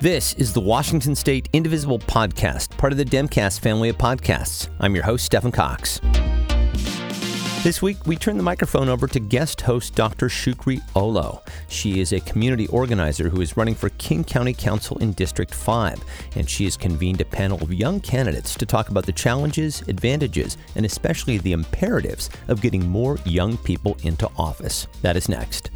This is the Washington State Indivisible Podcast, part of the Demcast family of podcasts. I'm your host, Stephen Cox. This week, we turn the microphone over to guest host Dr. Shukri Olow. She is a community organizer who is running for King County Council in District 5, and she has convened a panel of young candidates to talk about the challenges, advantages, and especially the imperatives of getting more young people into office. That is next.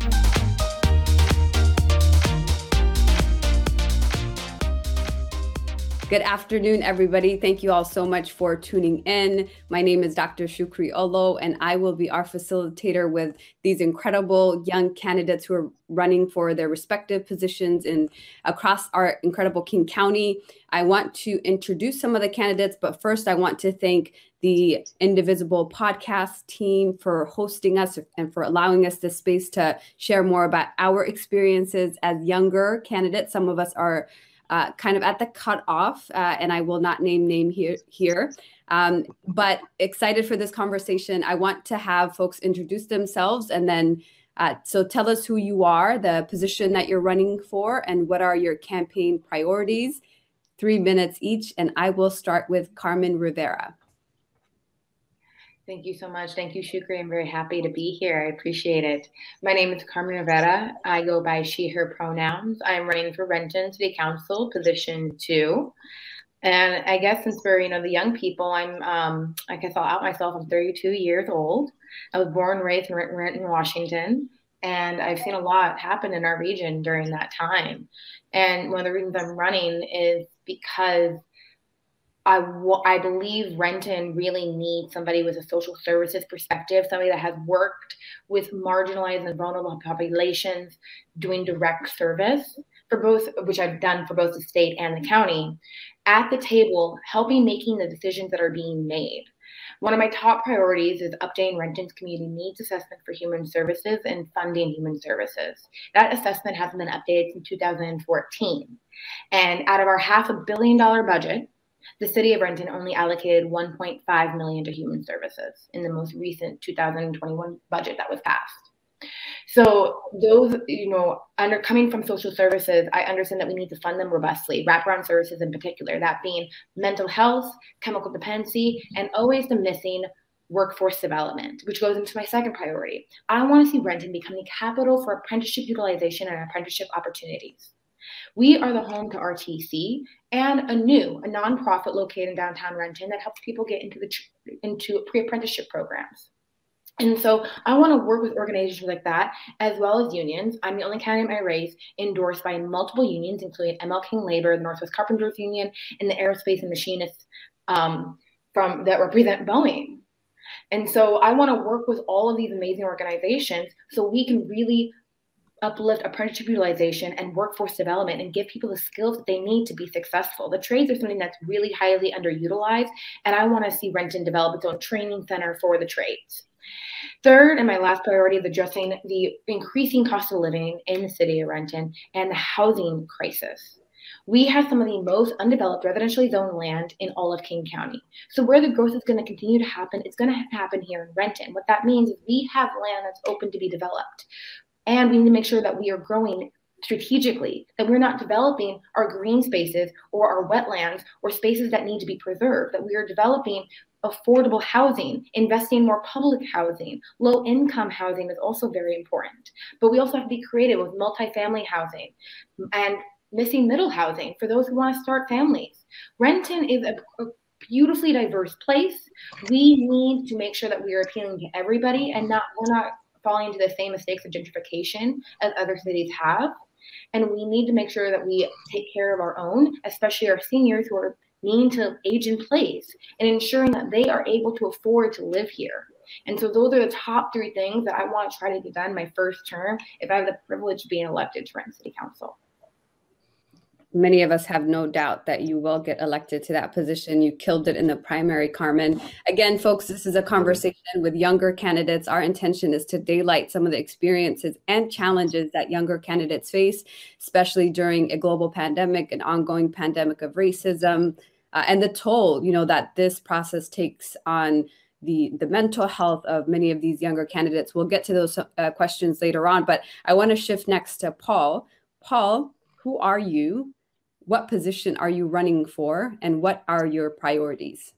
Good afternoon, everybody. Thank you all so much for tuning in. My name is Dr. Shukri Olow, and I will be our facilitator with these incredible young candidates who are running for their respective positions in across our incredible King County. I want to introduce some of the candidates, but first, I want to thank the Indivisible podcast team for hosting us and for allowing us this space to share more about our experiences as younger candidates. Some of us are uh, kind of at the cutoff, uh, and I will not name name here here. Um, but excited for this conversation. I want to have folks introduce themselves and then. Uh, so tell us who you are, the position that you're running for, and what are your campaign priorities. Three minutes each, and I will start with Carmen Rivera. Thank you so much. Thank you, Shukri. I'm very happy to be here. I appreciate it. My name is Carmen Rivera. I go by she, her pronouns. I'm running for Renton City Council, position two. And I guess since we're, you know, the young people, I'm, um, I guess I'll out myself. I'm 32 years old. I was born and raised in Renton, Washington. And I've seen a lot happen in our region during that time. And one of the reasons I'm running is because I, I believe Renton really needs somebody with a social services perspective, somebody that has worked with marginalized and vulnerable populations doing direct service for both, which I've done for both the state and the county, at the table, helping making the decisions that are being made. One of my top priorities is updating Renton's community needs assessment for human services and funding human services. That assessment hasn't been updated since 2014. And out of our half a billion dollar budget, the city of Renton only allocated 1.5 million to human services in the most recent 2021 budget that was passed. So those, you know, under coming from social services, I understand that we need to fund them robustly, wraparound services in particular, that being mental health, chemical dependency, and always the missing workforce development, which goes into my second priority. I want to see Renton become the capital for apprenticeship utilization and apprenticeship opportunities. We are the home to RTC and ANEW, a nonprofit located in downtown Renton that helps people get into the into pre-apprenticeship programs. And so I want to work with organizations like that, as well as unions. I'm the only candidate in my race endorsed by multiple unions, including ML King Labor, the Northwest Carpenters Union, and the Aerospace and Machinists um, from that represent Boeing. And so I want to work with all of these amazing organizations so we can really uplift apprenticeship utilization and workforce development and give people the skills that they need to be successful. The trades are something that's really highly underutilized, and I want to see Renton develop its own training center for the trades. Third, and my last priority is addressing the increasing cost of living in the city of Renton and the housing crisis. We have some of the most undeveloped residentially zoned land in all of King County. So where the growth is going to continue to happen, it's going to happen here in Renton. What that means is we have land that's open to be developed. And we need to make sure that we are growing strategically, that we're not developing our green spaces or our wetlands or spaces that need to be preserved, that we are developing affordable housing, investing in more public housing. Low income housing is also very important. But we also have to be creative with multifamily housing and missing middle housing for those who want to start families. Renton is a, a beautifully diverse place. We need to make sure that we are appealing to everybody and not we're not falling into the same mistakes of gentrification as other cities have. And we need to make sure that we take care of our own, especially our seniors who are needing to age in place and ensuring that they are able to afford to live here. And so those are the top three things that I want to try to get done my first term if I have the privilege of being elected to Renton City Council many of us have no doubt that you will get elected to that position. You killed it in the primary, Carmen. Again, folks, this is a conversation with younger candidates. Our intention is to daylight some of the experiences and challenges that younger candidates face, especially during a global pandemic, an ongoing pandemic of racism, uh, and the toll, you know, that this process takes on the the mental health of many of these younger candidates. We'll get to those uh, questions later on, but I want to shift next to Paul. Paul, who are you? What position are you running for and what are your priorities?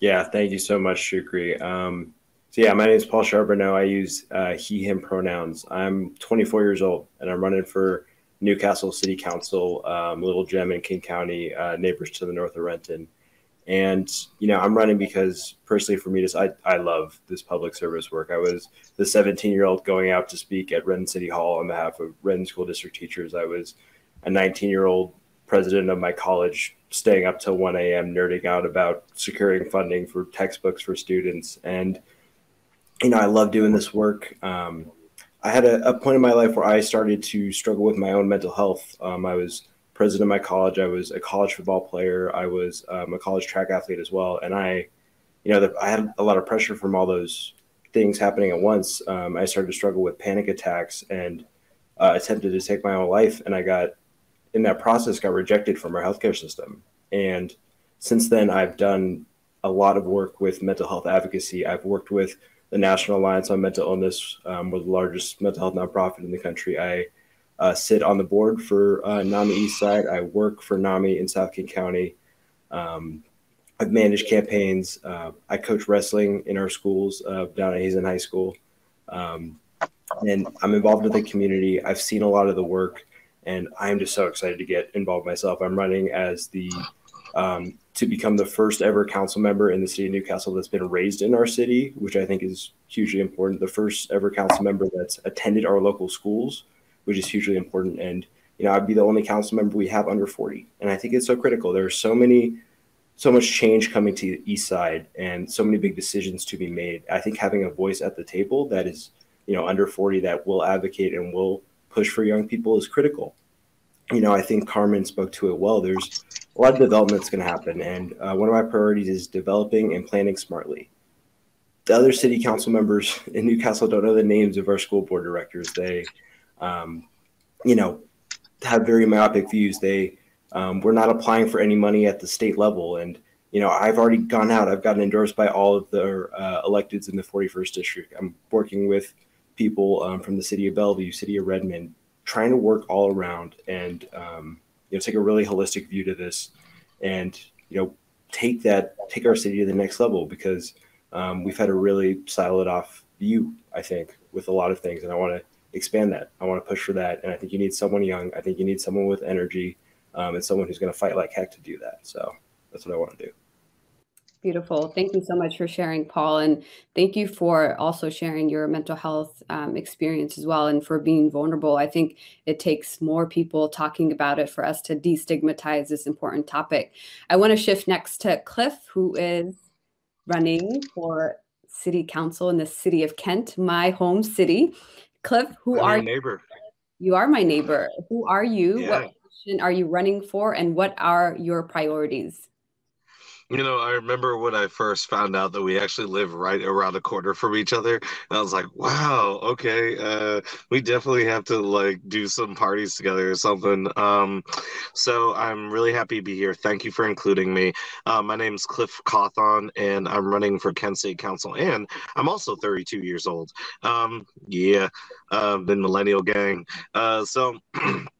Yeah, thank you so much, Shukri. Um, so yeah, my name is Paul Charbonneau. I use uh, he, him pronouns. I'm 24 years old and I'm running for Newcastle City Council, um, Little Gem in King County, uh, neighbors to the north of Renton. And, you know, I'm running because personally for me, just, I, I love this public service work. I was the 17 year old going out to speak at Renton City Hall on behalf of Renton School District teachers. I was a 19 year old president of my college staying up till 1 a.m. nerding out about securing funding for textbooks for students. And, you know, I love doing this work. Um, I had a, a, point in my life where I started to struggle with my own mental health. Um, I was president of my college. I was a college football player. I was um, a college track athlete as well. And I, you know, the, I had a lot of pressure from all those things happening at once. Um, I started to struggle with panic attacks and uh, attempted to take my own life. And I got, in that process, got rejected from our healthcare system. And since then, I've done a lot of work with mental health advocacy. I've worked with the National Alliance on Mental Illness. Um, we're the largest mental health nonprofit in the country. I uh, sit on the board for uh, NAMI East Side. I work for NAMI in South King County. Um, I've managed campaigns. Uh, I coach wrestling in our schools uh, down at Hazen High School. Um, and I'm involved with the community. I've seen a lot of the work, and I'm just so excited to get involved myself. I'm running as the um, to become the first ever council member in the city of Newcastle that's been raised in our city, which I think is hugely important. The first ever council member that's attended our local schools, which is hugely important. And you know, I'd be the only council member we have under 40, and I think it's so critical. There are so many, so much change coming to the east side, and so many big decisions to be made. I think having a voice at the table that is, you know, under 40 that will advocate and will push for young people is critical. You know, I think Carmen spoke to it well. There's a lot of development that's going to happen. And uh, one of my priorities is developing and planning smartly. The other city council members in Newcastle don't know the names of our school board directors. They, um, you know, have very myopic views. They, um, we're not applying for any money at the state level. And, you know, I've already gone out, I've gotten endorsed by all of the uh, electeds in the 41st district. I'm working with people um, from the city of Bellevue, city of Redmond, trying to work all around and, um, you know take a really holistic view to this and you know take that take our city to the next level because um, we've had a really siloed off view i think with a lot of things. And i want to expand that. I want to push for that. And i think you need someone young. I think you need someone with energy um, and someone who's going to fight like heck to do that. So that's what i want to do Beautiful. Thank you so much for sharing, Paul. And thank you for also sharing your mental health um, experience as well and for being vulnerable. I think it takes more people talking about it for us to destigmatize this important topic. I want to shift next to Cliff, who is running for city council in the city of Kent, my home city. Cliff, who I'm are your neighbor? You are my neighbor. Who are you? Yeah. What position are you running for? And what are your priorities? You know, I remember when I first found out that we actually live right around a corner from each other. And I was like, wow, okay, uh, we definitely have to like do some parties together or something. Um, so I'm really happy to be here. Thank you for including me. Uh, my name is Cliff Cawthon, and I'm running for Kent State Council. And I'm also 32 years old. Um, yeah, uh, been millennial gang. Uh, so.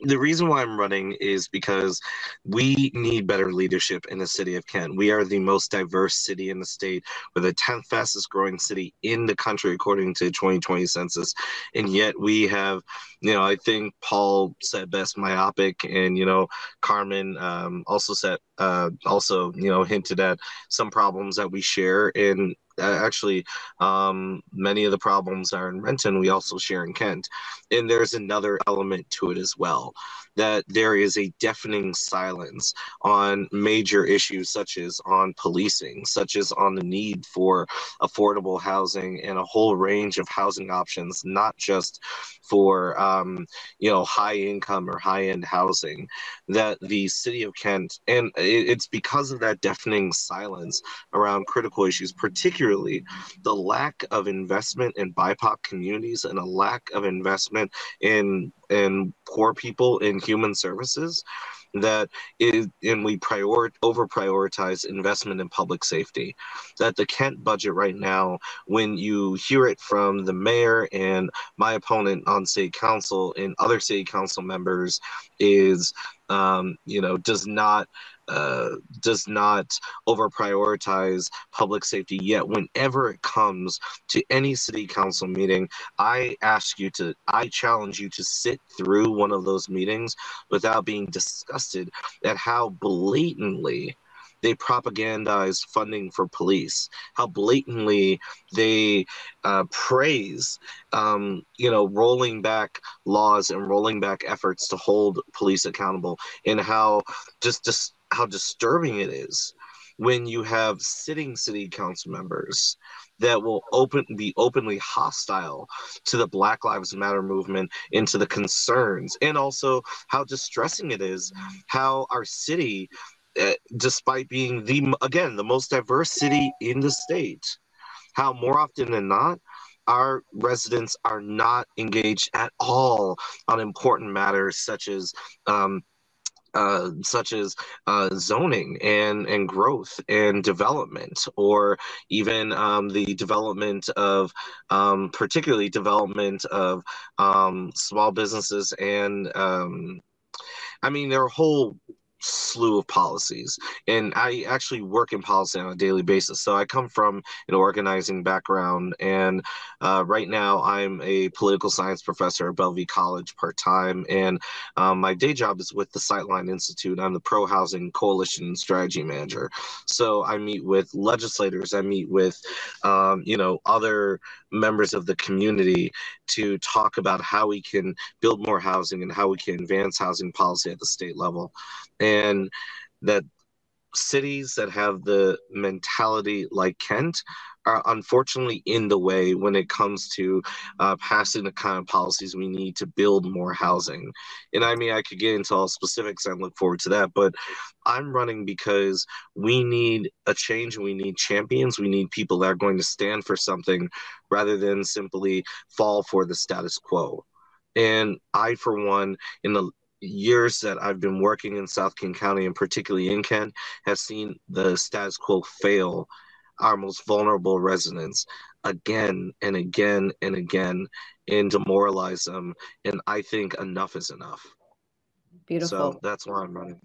the reason why I'm running is because we need better leadership in the city of Kent. We are the most diverse city in the state. We're the 10th fastest growing city in the country, according to 2020 census. And yet we have, you know, I think Paul said best myopic, and, you know, Carmen um, also said, uh, also, you know, hinted at some problems that we share in actually um, many of the problems are in Renton. We also share in Kent, and there's another element to it as well that there is a deafening silence on major issues such as on policing, such as on the need for affordable housing and a whole range of housing options, not just for um, you know high income or high end housing. That the city of Kent, and it's because of that deafening silence around critical issues, particularly the lack of investment in BIPOC communities and a lack of investment in and poor people in human services that is, and we prior over prioritize investment in public safety. That the Kent budget right now, when you hear it from the mayor and my opponent on city council and other city council members, is um, you know does not uh, does not over prioritize public safety yet. Whenever it comes to any city council meeting i ask you to i challenge you to sit through one of those meetings without being disgusted at how blatantly they propagandize funding for police, how blatantly they uh, praise, um, you know, rolling back laws and rolling back efforts to hold police accountable, and how just just how disturbing it is when you have sitting city council members that will open be openly hostile to the black lives matter movement and to the concerns and also how distressing it is how our city uh, despite being the again the most diverse city in the state how more often than not our residents are not engaged at all on important matters such as um, uh, such as uh, zoning and, and growth and development, or even um, the development of, um, particularly development of um, small businesses and, um, I mean, there are whole slew of policies. And i actually work in policy on a daily basis. So i come from an organizing background. And uh, right now i'm a political science professor at bellevue college part-time. And um, my day job is with the sightline institute. I'm the pro housing coalition strategy manager. So i meet with legislators. I meet with um, you know other members of the community to talk about how we can build more housing and how we can advance housing policy at the state level and that cities that have the mentality like Kent are unfortunately in the way when it comes to uh, passing the kind of policies we need to build more housing. And I mean, I could get into all specifics and look forward to that, but I'm running because we need a change and we need champions. We need people that are going to stand for something rather than simply fall for the status quo. And I, for one, in the years that I've been working in South King County and particularly in Kent have seen the status quo fail our most vulnerable residents again and again and again and demoralize them. And I think enough is enough. Beautiful. So that's why I'm running.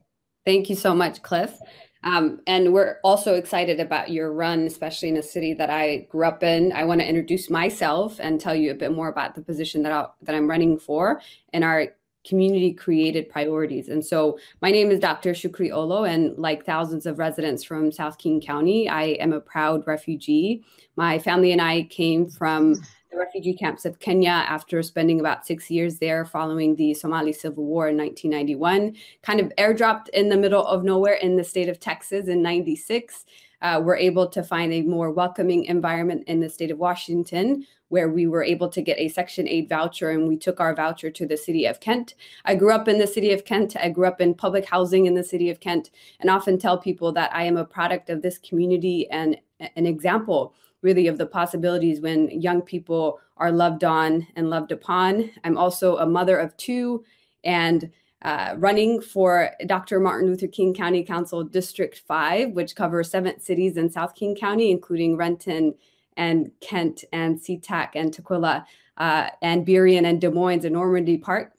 Thank you so much, Cliff. Um, and we're also excited about your run, especially in a city that I grew up in. I want to introduce myself and tell you a bit more about the position that, i that I'm running for in our community created priorities. And so my name is Dr. Shukri Olow, and like thousands of residents from South King County, I am a proud refugee. My family and I came from the refugee camps of Kenya after spending about six years there following the Somali Civil War in 1991. Kind of airdropped in the middle of nowhere in the state of Texas in 96. Uh, we're able to find a more welcoming environment in the state of Washington, where we were able to get a Section 8 voucher and we took our voucher to the city of Kent. I grew up in the city of Kent. I grew up in public housing in the city of Kent and often tell people that I am a product of this community and an example really of the possibilities when young people are loved on and loved upon. I'm also a mother of two and uh, running for Dr. Martin Luther King County Council District 5, which covers seven cities in South King County, including Renton, and Kent and SeaTac and Tukwila uh, and Burien and Des Moines and Normandy Park.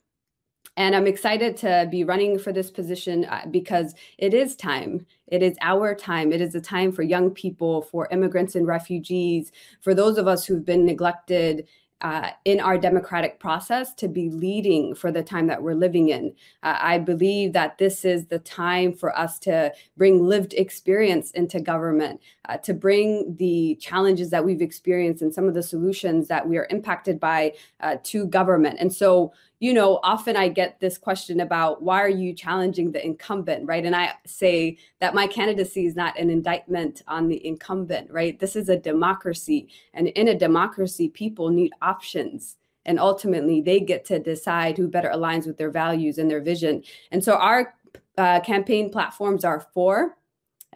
And I'm excited to be running for this position uh, because it is time. It is our time. It is a time for young people, for immigrants and refugees, for those of us who've been neglected uh, in our democratic process to be leading for the time that we're living in. Uh, I believe that this is the time for us to bring lived experience into government, uh, to bring the challenges that we've experienced and some of the solutions that we are impacted by uh, to government. And so, you know, often I get this question about why are you challenging the incumbent, right? And I say that my candidacy is not an indictment on the incumbent, right? This is a democracy. And in a democracy, people need options. And ultimately, they get to decide who better aligns with their values and their vision. And so our uh, campaign platforms are four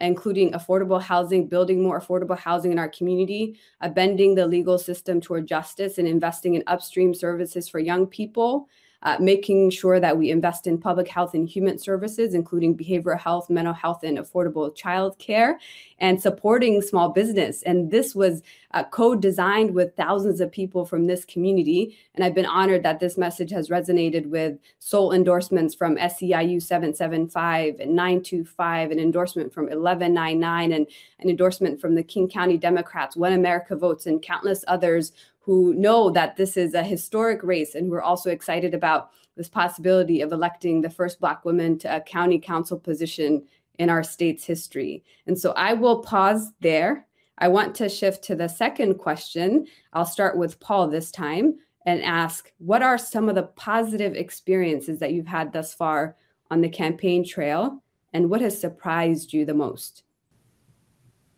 including affordable housing, building more affordable housing in our community, bending the legal system toward justice, and investing in upstream services for young people. Uh, making sure that we invest in public health and human services, including behavioral health, mental health, and affordable child care, and supporting small business. And this was uh, co-designed with thousands of people from this community. And I've been honored that this message has resonated with sole endorsements from SEIU 775 and 925, an endorsement from 1199, and an endorsement from the King County Democrats, When America Votes, and countless others who know that this is a historic race and who are also excited about this possibility of electing the first Black woman to a county council position in our state's history. And so I will pause there. I want to shift to the second question. I'll start with Paul this time and ask what are some of the positive experiences that you've had thus far on the campaign trail and what has surprised you the most?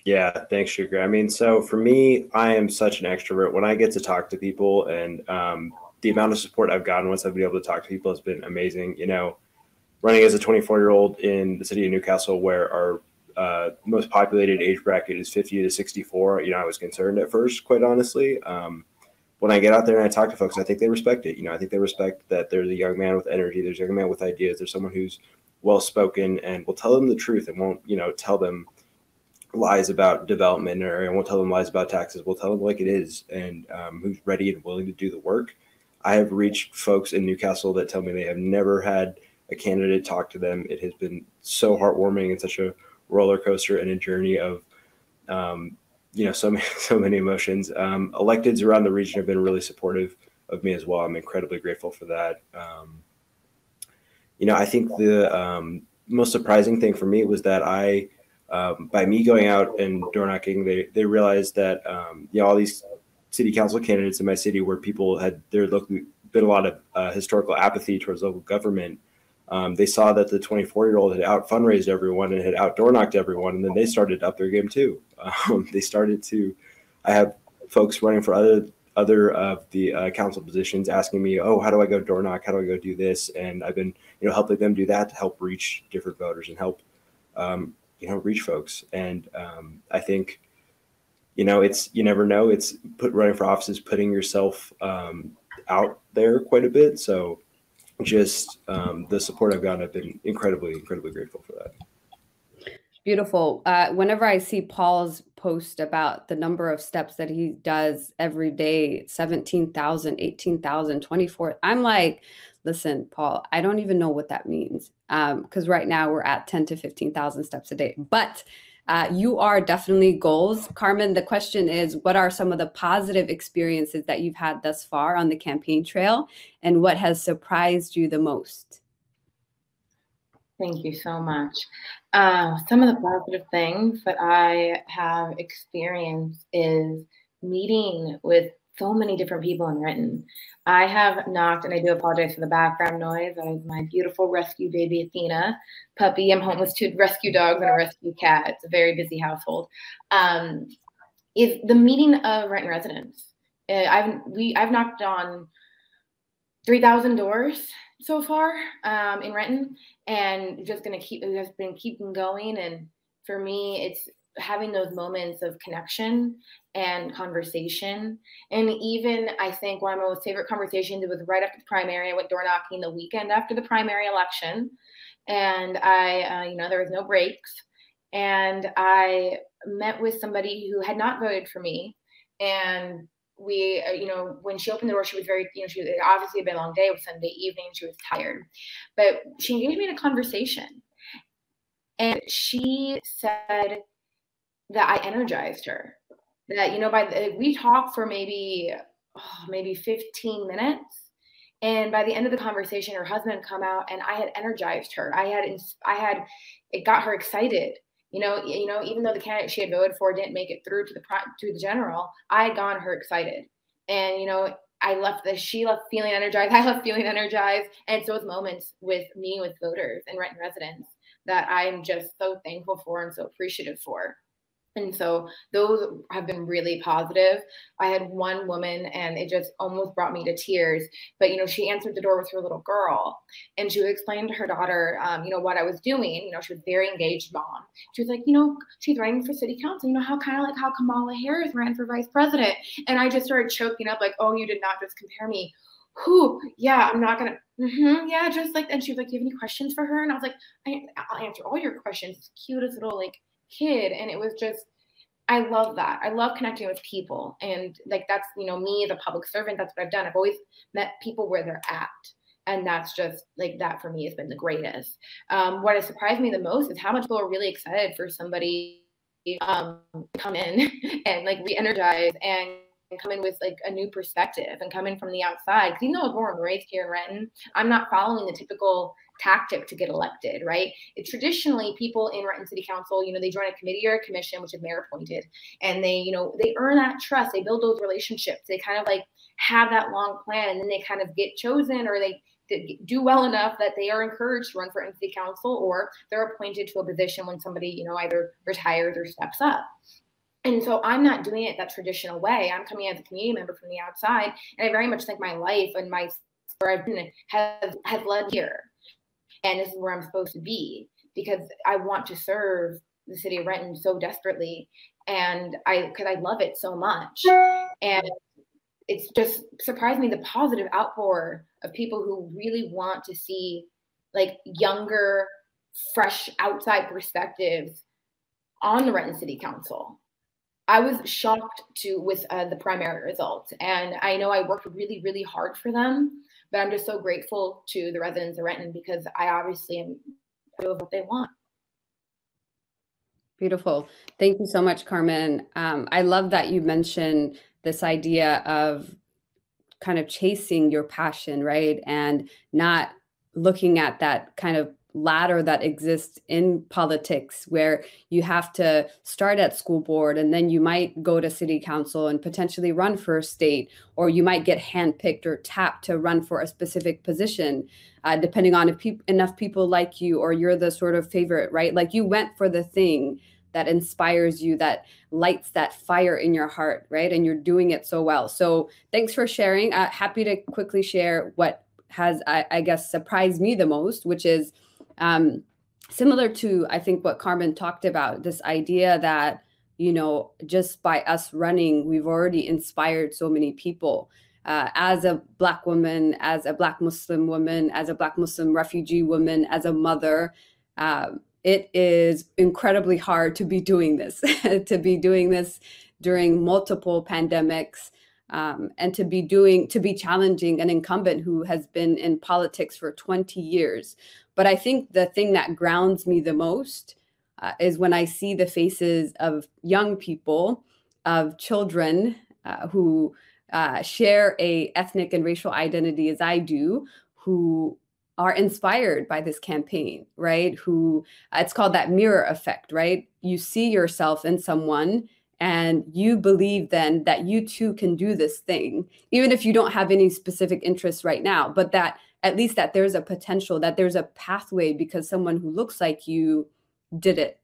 Yeah, thanks, Shukri. I mean, so for me, I am such an extrovert. When I get to talk to people, and um, the amount of support I've gotten once I've been able to talk to people has been amazing. You know, running as a 24 year old in the city of Newcastle, where our uh, most populated age bracket is 50 to 64, you know, I was concerned at first, quite honestly. Um, when I get out there and I talk to folks, I think they respect it. You know, I think they respect that there's a young man with energy, there's a young man with ideas, there's someone who's well spoken and will tell them the truth and won't, you know, tell them lies about development or I won't tell them lies about taxes. We'll tell them like it is and um, who's ready and willing to do the work. I have reached folks in Newcastle that tell me they have never had a candidate talk to them. It has been so heartwarming and such a roller coaster and a journey of, um, you know, so many, so many emotions. Um, electeds around the region have been really supportive of me as well. I'm incredibly grateful for that. Um, you know, I think the um, most surprising thing for me was that I um, by me going out and door knocking, they they realized that um, you know all these city council candidates in my city where people had there looked been a lot of uh, historical apathy towards local government. Um, they saw that the 24 year old had out fundraised everyone and had out door knocked everyone, and then they started up their game too. Um, they started to. I have folks running for other other of the uh, council positions asking me, "Oh, how do I go door knock? How do I go do this?" And I've been, you know, helping them do that to help reach different voters and help um, you know reach folks. And um, i think you know it's you never know. It's put running for office is putting yourself um, out there quite a bit. So just um, the support i've gotten i've been incredibly incredibly grateful for that. Beautiful. Uh, whenever i see paul's post about the number of steps that he does every day 17000 18000 24 i'm like listen, Paul, I don't even know what that means because um, right now we're at 10 to 15,000 steps a day. But uh, you are definitely goals. Carmen, the question is what are some of the positive experiences that you've had thus far on the campaign trail and what has surprised you the most? Thank you so much. Uh, some of the positive things that I have experienced is meeting with so many different people in Renton. I have knocked, and I do apologize for the background noise. That is my beautiful rescue baby Athena puppy. I'm home with two rescue dogs and a rescue cat. It's a very busy household. Um, is the meeting of Renton residents. Uh, I've we I've knocked on three thousand doors so far um, in Renton, and just gonna keep just been keeping going. And for me, it's having those moments of connection and conversation. And even I think one of my most favorite conversations was right after the primary. I went door knocking the weekend after the primary election. And I, uh, you know, there was no breaks. And I met with somebody who had not voted for me. And we, uh, you know, when she opened the door, she was very, you know, she was, obviously had been a long day. It was Sunday evening. She was tired. But she engaged me in a conversation. And she said, that I energized her. That you know, by the, we talked for maybe oh, maybe 15 minutes, and by the end of the conversation, her husband come out, and I had energized her. I had I had it got her excited. You know, you know, even though the candidate she had voted for didn't make it through to the to the general, I had gotten her excited, and you know, I left the she left feeling energized. I left feeling energized, and it's those moments with me with voters and Renton residents that I'm just so thankful for and so appreciative for. And so those have been really positive. I had one woman and it just almost brought me to tears. But, you know, she answered the door with her little girl and she explained to her daughter, um, you know, what I was doing. You know, she was very engaged mom. She was like, you know, she's running for city council, you know, how kind of like how Kamala Harris ran for vice president. And I just started choking up like, oh, you did not just compare me who, yeah, I'm not gonna, mm-hmm, yeah, just like, and she was like, do you have any questions for her? And I was like, I, I'll answer all your questions. it's cute Cutest little like kid. And it was just, I love that. I love connecting with people. And like, that's, you know, me a public servant, that's what I've done. I've always met people where they're at. And that's just like that for me has been the greatest. Um, what has surprised me the most is how much people are really excited for somebody um, come in and like re-energize and come in with like a new perspective and come in from the outside. Because even though I was born and raised here in Renton, I'm not following the typical tactic to get elected, right? It, traditionally, people in Renton City Council, you know, they join a committee or a commission, which is mayor appointed, and they, you know, they earn that trust. They build those relationships. They kind of like have that long plan, and then they kind of get chosen or they do well enough that they are encouraged to run for city council or they're appointed to a position when somebody you know either retires or steps up and so I'm not doing it that traditional way. I'm coming as a community member from the outside, and I very much think my life and my where I've been has has led here, and this is where I'm supposed to be because I want to serve the city of Renton so desperately, and I because I love it so much, and it's just surprised me the positive outpour of people who really want to see like younger, fresh outside perspectives on the Renton City Council. I was shocked to with uh, the primary results, and I know I worked really, really hard for them. But I'm just so grateful to the residents of Renton because I obviously am doing what they want. Beautiful. Thank you so much, Carmen. Um, I love that you mentioned this idea of kind of chasing your passion, right? And not looking at that kind of ladder that exists in politics where you have to start at school board and then you might go to city council and potentially run for a state or you might get handpicked or tapped to run for a specific position uh, depending on if pe- enough people like you or you're the sort of favorite right? Like you went for the thing that inspires you that lights that fire in your heart right? And you're doing it so well. So thanks for sharing. Uh, happy to quickly share what has I, I guess surprised me the most which is um, similar to, I think, what Carmen talked about this idea that, you know, just by us running, we've already inspired so many people. Uh, as a Black woman, as a Black Muslim woman, as a Black Muslim refugee woman, as a mother, uh, it is incredibly hard to be doing this, to be doing this during multiple pandemics. Um, and to be doing to be challenging an incumbent who has been in politics for 20 years but I think the thing that grounds me the most uh, is when I see the faces of young people, of children uh, who uh, share a ethnic and racial identity as I do, who are inspired by this campaign, right? Who uh, it's called that mirror effect, right? You see yourself in someone and you believe then that you too can do this thing, even if you don't have any specific interests right now, but that at least that there's a potential that there's a pathway because someone who looks like you did it.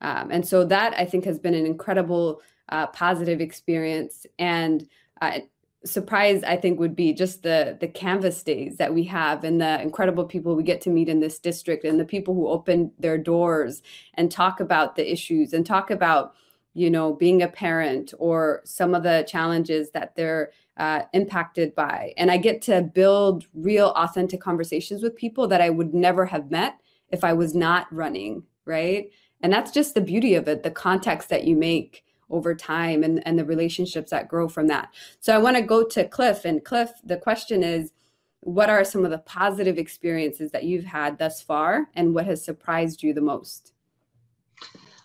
Um, and so that i think has been an incredible uh, positive experience. And uh, surprise i think would be just the the canvas days that we have and the incredible people we get to meet in this district and the people who open their doors and talk about the issues and talk about you know being a parent or some of the challenges that they're uh, impacted by. And I get to build real, authentic conversations with people that I would never have met if I was not running, right? And that's just the beauty of it the context that you make over time and, and the relationships that grow from that. So I want to go to Cliff. And Cliff, the question is what are some of the positive experiences that you've had thus far, and what has surprised you the most?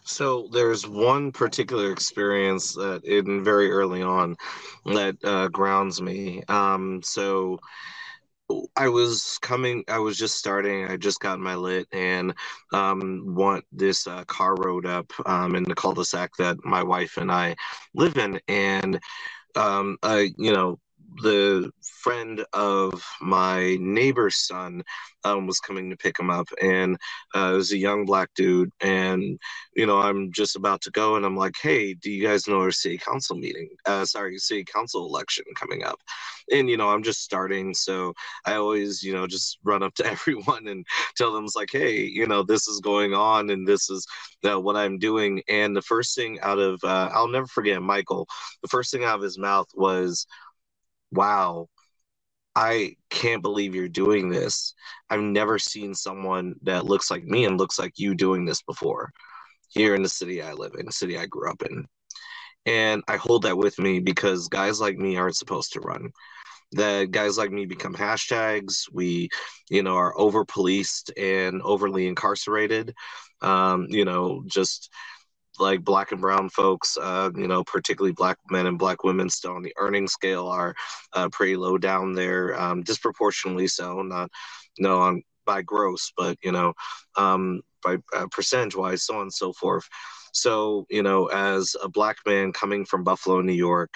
So there's one particular experience that in very early on that uh, grounds me. Um, so I was coming, I was just starting, I just got my lit and um, want this uh, car rode up um, in the cul-de-sac that my wife and I live in. And um, I, you know, the friend of my neighbor's son um, was coming to pick him up, and uh, it was a young black dude. And you know, I'm just about to go, and I'm like, "Hey, do you guys know our city council meeting? Uh, sorry, city council election coming up?" And you know, I'm just starting, so I always, you know, just run up to everyone and tell them, "It's like, hey, you know, this is going on, and this is uh, what I'm doing." And the first thing out of, uh, I'll never forget, Michael. The first thing out of his mouth was wow, I can't believe you're doing this. I've never seen someone that looks like me and looks like you doing this before here in the city I live in, city I grew up in. And I hold that with me because guys like me aren't supposed to run. That guys like me become hashtags. We, you know, are over policed and overly incarcerated. Um, you know, just like black and brown folks, uh, you know, particularly black men and black women still on the earning scale are uh, pretty low down there, um, disproportionately so, not, you know, on by gross, but, you know, um, by uh, percentage wise, so on and so forth. So, you know, as a black man coming from Buffalo, New York,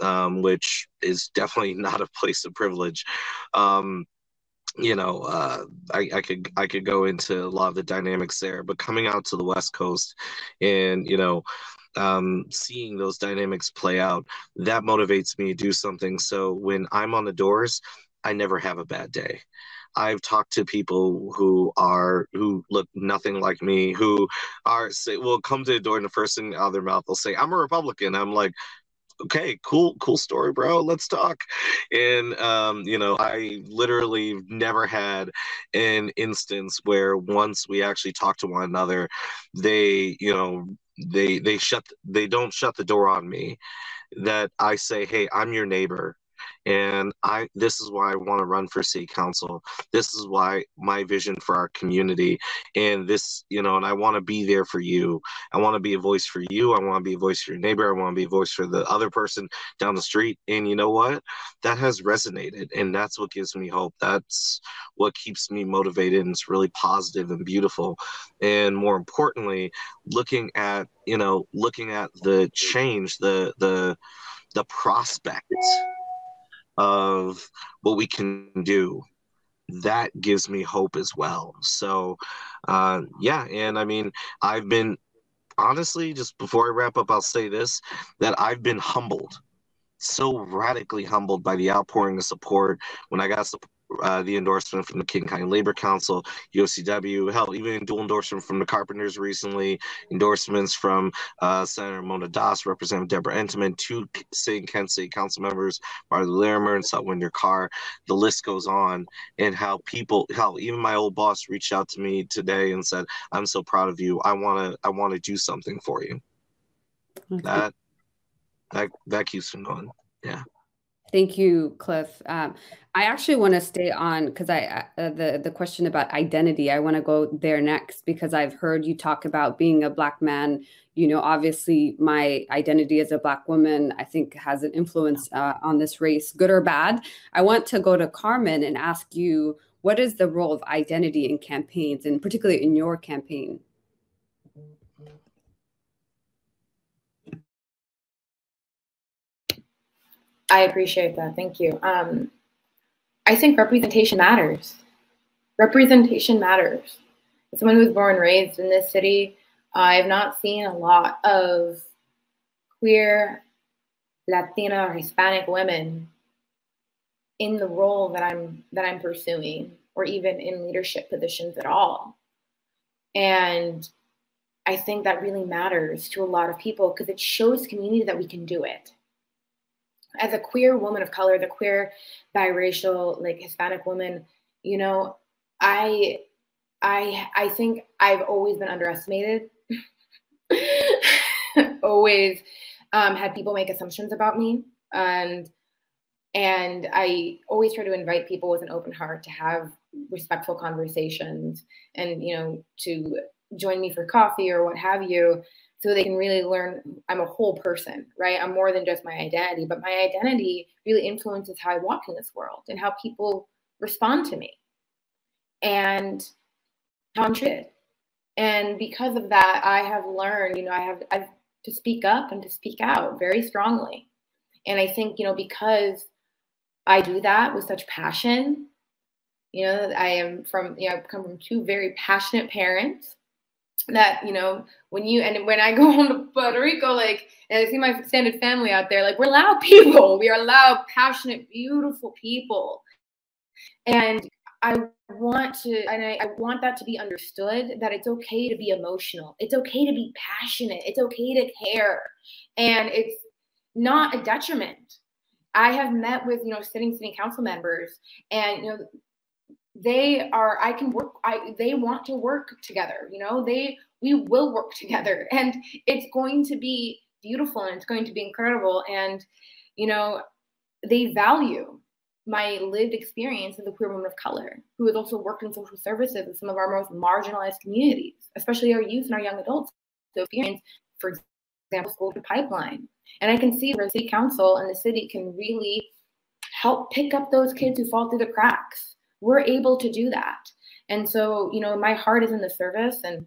um, which is definitely not a place of privilege, um, you know, uh, I, I could I could go into a lot of the dynamics there, but coming out to the West Coast, and you know, um, seeing those dynamics play out, that motivates me to do something. So when I'm on the doors, I never have a bad day. I've talked to people who are who look nothing like me, who are say will come to the door and the first thing out of their mouth they'll say, "I'm a Republican." I'm like, okay, cool, cool story, bro. Let's talk. And um, you know, I literally never had an instance where once we actually talk to one another, they, you know, they they shut they don't shut the door on me. That I say, hey, I'm your neighbor and i this is why i want to run for city council. This is why my vision for our community. And this you know and i want to be there for you. I want to be a voice for you. I want to be a voice for your neighbor. I want to be a voice for the other person down the street. And you know what? That has resonated. And that's what gives me hope. That's what keeps me motivated. And it's really positive and beautiful. And more importantly looking at you know looking at the change the the the prospect of what we can do. That gives me hope as well. So uh, yeah and i mean i've been honestly just before i wrap up i'll say this that i've been humbled so radically humbled by the outpouring of support. When i got uh, the endorsement from the King County Labor Council, UCW, hell, even dual endorsement from the Carpenters recently, endorsements from uh, Senator Mona Das, Representative Deborah Entenman, two St. Kent City Council members, Marli Larimer and Satwinder Kaur. The list goes on, and how people, how even my old boss reached out to me today and said, "I'm so proud of you. I want to, I want to do something for you." Okay. That, that, that keeps me going. Yeah. Thank you, Cliff. Um, I actually want to stay on because I uh, the the question about identity. I want to go there next because I've heard you talk about being a black man. You know, obviously, my identity as a black woman, I think, has an influence uh, on this race, good or bad. I want to go to Carmen and ask you, what is the role of identity in campaigns, and particularly in your campaign? I appreciate that. Thank you. Um, I think representation matters. Representation matters. As someone who was born and raised in this city, I've not seen a lot of queer, Latina, or Hispanic women in the role that I'm that I'm pursuing, or even in leadership positions at all. And I think that really matters to a lot of people because it shows community that we can do it as a queer woman of color, the queer biracial, like Hispanic woman, you know, I I I think I've always been underestimated. always um, had people make assumptions about me and and I always try to invite people with an open heart to have respectful conversations and you know to join me for coffee or what have you so they can really learn I'm a whole person, right? I'm more than just my identity, but my identity really influences how I walk in this world and how people respond to me and how I'm treated. And because of that, I have learned, you know, I have I've to speak up and to speak out very strongly. And I think, you know, because I do that with such passion, you know, I am from, you know, I've come from two very passionate parents that you know when you and when I go home to Puerto Rico, like and I see my extended family out there, like we're loud people. We are loud, passionate, beautiful people, and I want to and I, I want that to be understood that it's okay to be emotional. It's okay to be passionate. It's okay to care, and it's not a detriment. I have met with, you know, sitting city council members and, you know, they are, I can work, I, they want to work together, you know, they, we will work together and it's going to be beautiful and it's going to be incredible. And, you know, they value my lived experience as a queer woman of color who has also worked in social services in some of our most marginalized communities, especially our youth and our young adults. So experience, for example, school to pipeline. And I can see where city council and the city can really help pick up those kids who fall through the cracks. We're able to do that. And so, you know, my heart is in the service and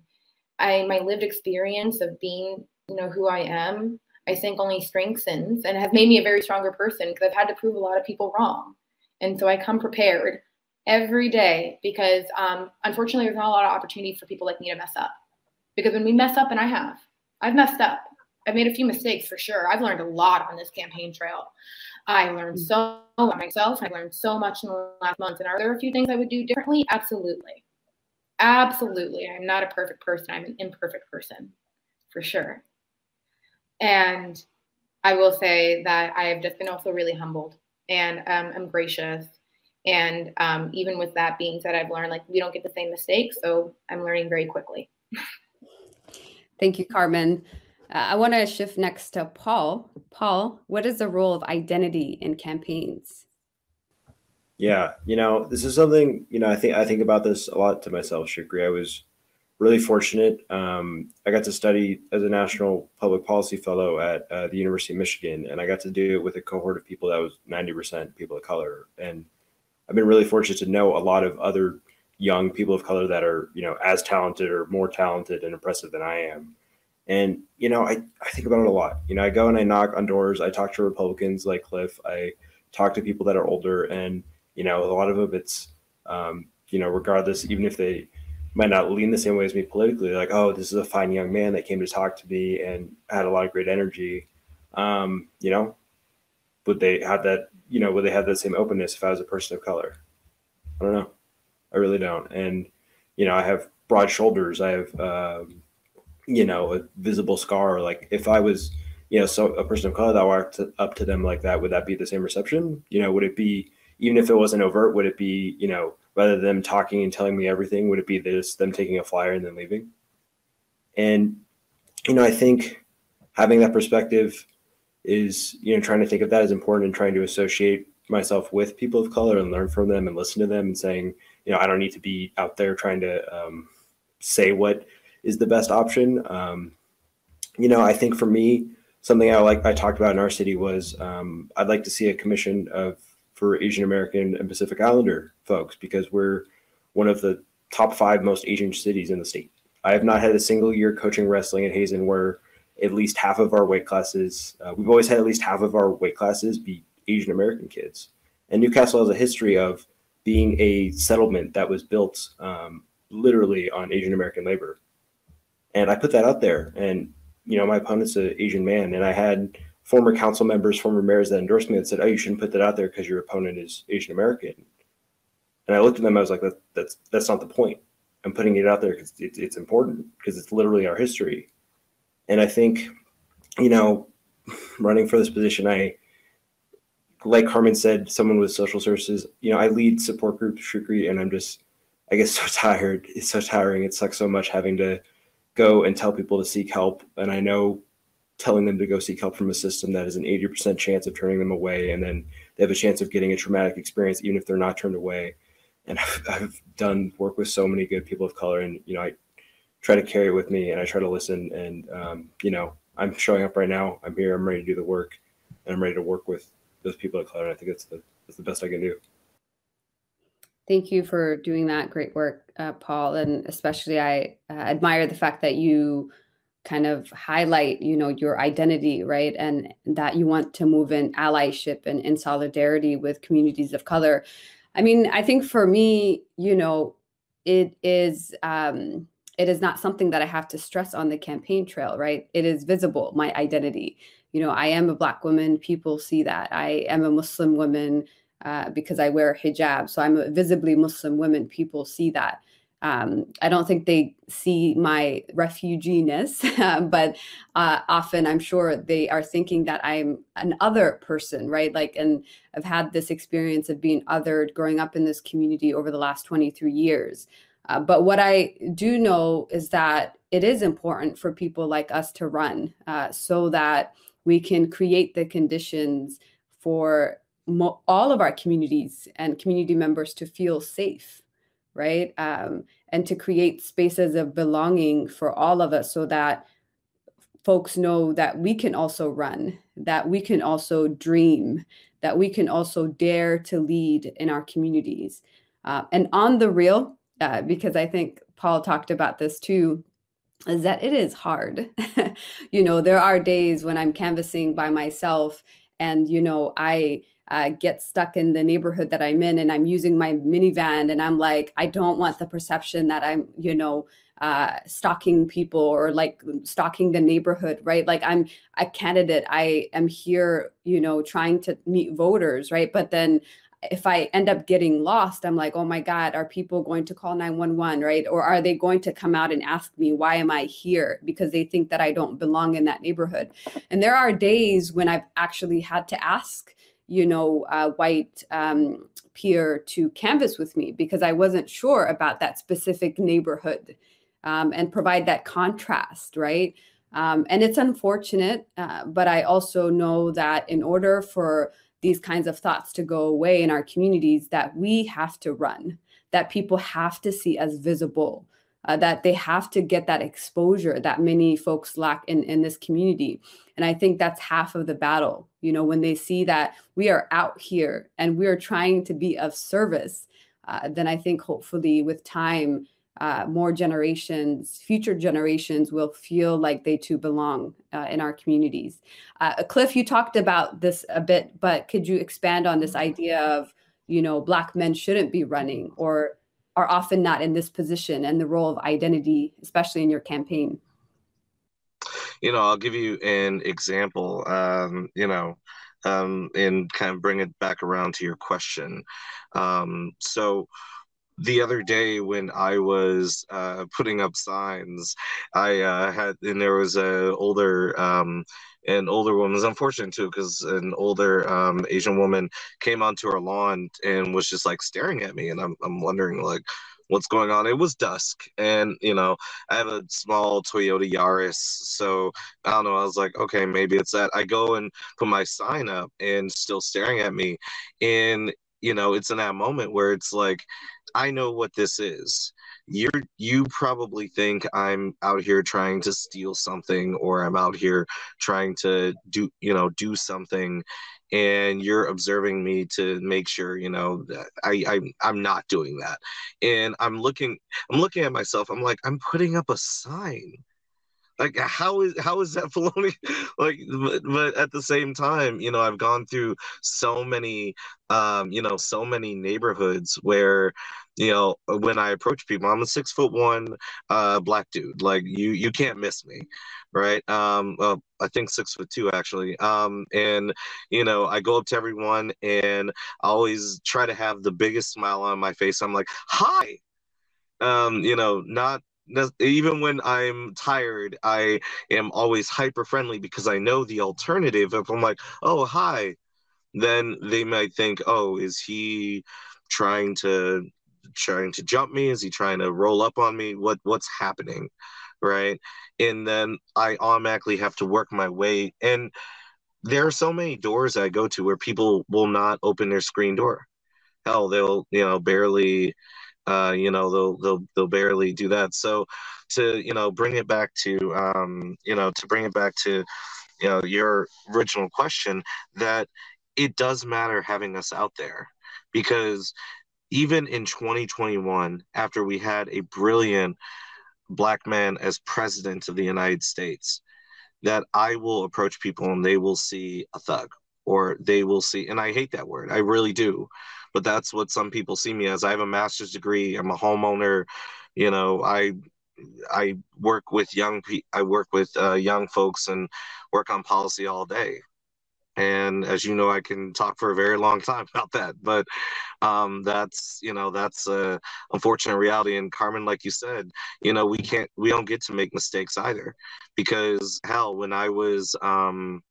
I my lived experience of being, you know, who I am, I think only strengthens and has made me a very stronger person because I've had to prove a lot of people wrong. And so I come prepared every day because um, unfortunately, there's not a lot of opportunity for people like me to mess up. Because when we mess up, and I have, I've messed up. I've made a few mistakes for sure. I've learned a lot on this campaign trail. I learned mm. so about myself. I learned so much in the last month. And are there a few things I would do differently? Absolutely. Absolutely. I'm not a perfect person. I'm an imperfect person for sure. And I will say that I have just been also really humbled and um, I'm gracious. And um, even with that being said, I've learned like we don't get the same mistakes. So I'm learning very quickly. Thank you, Carmen. Uh, I want to shift next to Paul. Paul, what is the role of identity in campaigns? Yeah, you know, this is something, you know, I think I think about this a lot to myself, Shukri. I was really fortunate. Um, I got to study as a national public policy fellow at uh, the University of Michigan, and I got to do it with a cohort of people that was 90% people of color. And I've been really fortunate to know a lot of other young people of color that are, you know, as talented or more talented and impressive than I am. And, you know, I, I think about it a lot. You know, I go and I knock on doors, I talk to Republicans like Cliff, I talk to people that are older, and, you know, a lot of them it's, um, you know, regardless, even if they, might not lean the same way as me politically. Like, oh, this is a fine young man that came to talk to me and had a lot of great energy. Um, you know, would they have that? You know, would they have that same openness if I was a person of color? I don't know. I really don't. And you know, I have broad shoulders. I have, um, you know, a visible scar. Like, if I was, you know, so a person of color that walked up to them like that, would that be the same reception? You know, would it be even if it wasn't overt? Would it be, you know? rather than them talking and telling me everything would it be this them taking a flyer and then leaving and you know i think having that perspective is you know trying to think of that as important and trying to associate myself with people of color and learn from them and listen to them and saying you know i don't need to be out there trying to um, say what is the best option um, you know i think for me something i like i talked about in our city was um, i'd like to see a commission of for Asian American and Pacific Islander folks because we're one of the top five most Asian cities in the state. I have not had a single year coaching wrestling at Hazen where at least half of our weight classes, uh, we've always had at least half of our weight classes be Asian American kids. And Newcastle has a history of being a settlement that was built um, literally on Asian American labor. And I put that out there. And, you know, my opponent's an Asian man. And I had former council members, former mayors that endorsed me that said, "Oh, you shouldn't put that out there because your opponent is Asian American." And I looked at them. I was like, that, "That's that's not the point. I'm putting it out there because it, it's important because it's literally our history." And I think, you know, running for this position, I, like Carmen said, someone with social services. You know, I lead support groups, Shukri, and I'm just, I get so tired. It's so tiring. It sucks so much having to go and tell people to seek help. And I know telling them to go seek help from a system that has an 80% chance of turning them away and then they have a chance of getting a traumatic experience even if they're not turned away. And I've, I've, done work with so many good people of color and you know i try to carry it with me and i try to listen. And um, you know i'm showing up right now. I'm here. I'm ready to do the work and i'm ready to work with those people of color. And i think that's the that's the best i can do Thank you for doing that great work, uh, Paul. And especially, I uh, admire the fact that you kind of highlight you know your identity right and that you want to move in allyship and in solidarity with communities of color. I mean i think for me you know it is um it is not something that i have to stress on the campaign trail right? It is visible my identity. You know i am a black woman people see that. I am a muslim woman uh, because i wear hijab so i'm a visibly muslim woman people see that um, I don't think they see my refuginess, but uh, often I'm sure they are thinking that I'm an other person, right? Like, and I've had this experience of being othered growing up in this community over the last 23 years. Uh, but what I do know is that it is important for people like us to run uh, so that we can create the conditions for mo- all of our communities and community members to feel safe right? Um, and to create spaces of belonging for all of us so that folks know that we can also run, that we can also dream, that we can also dare to lead in our communities. Uh, and on the real, uh, because I think Paul talked about this too, is that it is hard. you know, there are days when I'm canvassing by myself and, you know, I, uh, get stuck in the neighborhood that I'm in and I'm using my minivan and I'm like, I don't want the perception that I'm, you know, uh, stalking people or like stalking the neighborhood, right? Like I'm a candidate. I am here, you know, trying to meet voters, right? But then if I end up getting lost, I'm like, oh my God, are people going to call 911, right? Or are they going to come out and ask me, why am I here? Because they think that I don't belong in that neighborhood. And there are days when I've actually had to ask you know, a white um, peer to canvas with me because I wasn't sure about that specific neighborhood um, and provide that contrast, right? Um, and it's unfortunate, uh, but I also know that in order for these kinds of thoughts to go away in our communities, that we have to run, that people have to see as visible, uh, that they have to get that exposure that many folks lack in, in this community. And I think that's half of the battle. You know, when they see that we are out here and we are trying to be of service, uh, then I think hopefully with time, uh, more generations, future generations will feel like they too belong uh, in our communities. Uh, Cliff, you talked about this a bit, but could you expand on this idea of, you know, Black men shouldn't be running or are often not in this position and the role of identity, especially in your campaign? You know, I'll give you an example. Um, you know, um, and kind of bring it back around to your question. Um, so, the other day when I was uh, putting up signs, I uh, had and there was a older um, an older woman. was unfortunate too because an older um, Asian woman came onto our lawn and was just like staring at me, and I'm I'm wondering like what's going on. It was dusk, and you know, I have a small Toyota Yaris, so I don't know. I was like, okay, maybe it's that. I go and put my sign up, and still staring at me, and you know, it's in that moment where it's like, I know what this is. You're you probably think I'm out here trying to steal something or I'm out here trying to do you know do something and you're observing me to make sure you know that I, I I'm not doing that. And I'm looking I'm looking at myself. I'm like I'm putting up a sign. Like how is how is that baloney? Like but, but, at the same time you know i've gone through so many um you know so many neighborhoods where you know when i approach people i'm a six foot one uh black dude. Like you you can't miss me right? Um well, i think six foot two actually. Um and you know i go up to everyone and i always try to have the biggest smile on my face. I'm like hi! Um you know not even when I'm tired, I am always hyper friendly because I know the alternative. If I'm like, oh, hi, then they might think, oh, is he trying to trying to jump me? Is he trying to roll up on me? What what's happening? Right. And then I automatically have to work my way. And there are so many doors I go to where people will not open their screen door. Hell, they'll, you know, barely uh, you know they'll they'll they'll barely do that. So to you know bring it back to um, you know to bring it back to you know your original question that it does matter having us out there because even in 2021 after we had a brilliant black man as president of the United States that I will approach people and they will see a thug or they will see and I hate that word I really do but that's what some people see me as. I have a master's degree. I'm a homeowner. You know, I I work with young I work with uh, young folks and work on policy all day. And as you know i can talk for a very long time about that but um, that's you know that's a unfortunate reality. And carmen like you said you know we can't we don't get to make mistakes either because hell when i was um,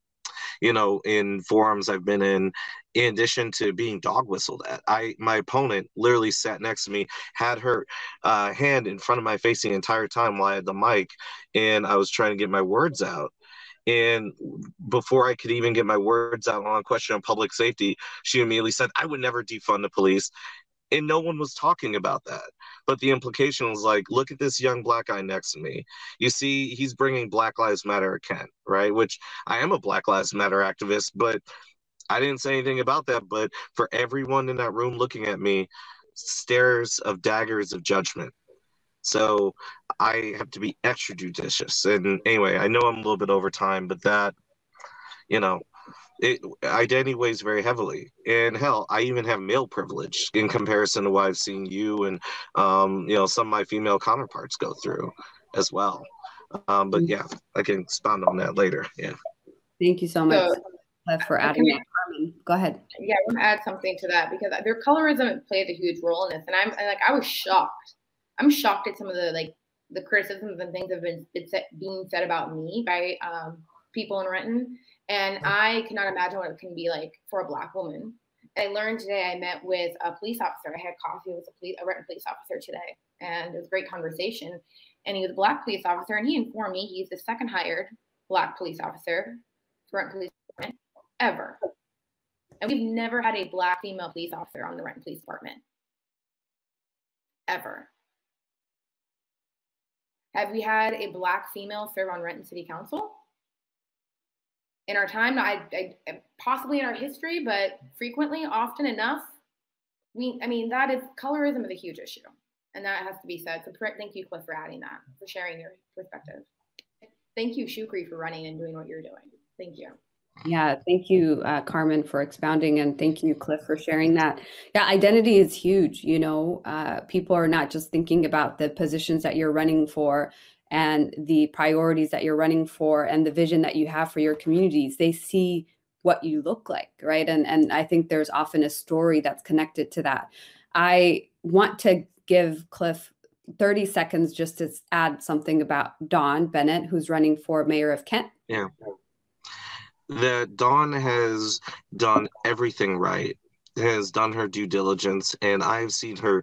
you know in forums i've been in in addition to being dog whistled at i my opponent literally sat next to me had her uh, hand in front of my face the entire time while i had the mic and i was trying to get my words out and before I could even get my words out on a question on public safety, she immediately said, I would never defund the police. And no one was talking about that. But the implication was like, look at this young black guy next to me. You see, he's bringing Black Lives Matter Kent, right? Which I am a Black Lives Matter activist, but I didn't say anything about that. But for everyone in that room looking at me, stares of daggers of judgment so I have to be extra judicious. And anyway, I know I'm a little bit over time, but that, you know, it, identity weighs very heavily. And hell, I even have male privilege in comparison to what I've seen you and, um, you know, some of my female counterparts go through as well. Um, but yeah, I can expound on that later. Yeah. Thank you so much so, for adding that. Carmen, go ahead. Yeah, I want to add something to that because their colorism played a huge role in this. And I'm like, I was shocked I'm shocked at some of the like the criticisms and things that have been, being said about me by um, people in Renton, and I cannot imagine what it can be like for a black woman. I learned today. I met with a police officer. I had coffee with a, police, a Renton police officer today, and it was a great conversation. And he was a black police officer, and he informed me he's the second hired black police officer for Renton Police Department ever. And we've never had a black female police officer on the Renton Police Department ever. Have we had a black female serve on Renton City Council? In our time, I, I possibly in our history, but frequently, often enough, we, I mean, that is colorism is a huge issue, and that has to be said. So thank you, Cliff, for adding that, for sharing your perspective. Thank you, Shukri, for running and doing what you're doing. Thank you. Yeah, thank you, uh, Carmen, for expounding, and thank you, Cliff, for sharing that. Yeah, identity is huge. You know, uh, people are not just thinking about the positions that you're running for and the priorities that you're running for and the vision that you have for your communities. They see what you look like, right? And and I think there's often a story that's connected to that. I want to give Cliff 30 seconds just to add something about Dawn Bennett, who's running for mayor of Kent. Yeah that Dawn has done everything right, has done her due diligence, and I've seen her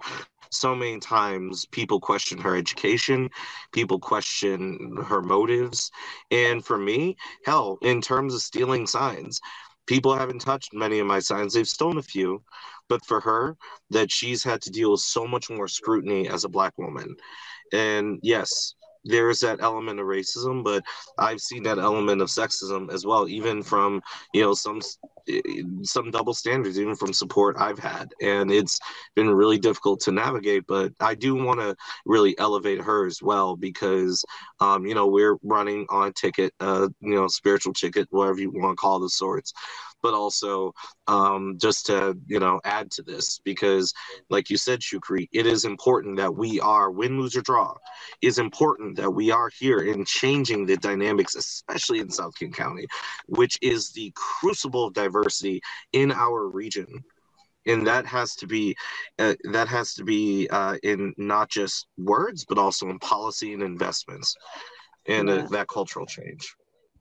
so many times people question her education, people question her motives. And for me, hell, in terms of stealing signs, people haven't touched many of my signs. They've stolen a few, but for her, that she's had to deal with so much more scrutiny as a black woman. And yes, there is that element of racism, but I've seen that element of sexism as well, even from you know some some double standards, even from support I've had, and it's been really difficult to navigate. But I do want to really elevate her as well because um, you know we're running on a ticket, uh, you know, spiritual ticket, whatever you want to call the sorts but also um, just to you know add to this because like you said shukri it is important that we are win lose or draw is important that we are here in changing the dynamics especially in south king county which is the crucible of diversity in our region and that has to be uh, that has to be uh, in not just words but also in policy and investments and uh, yeah. uh, that cultural change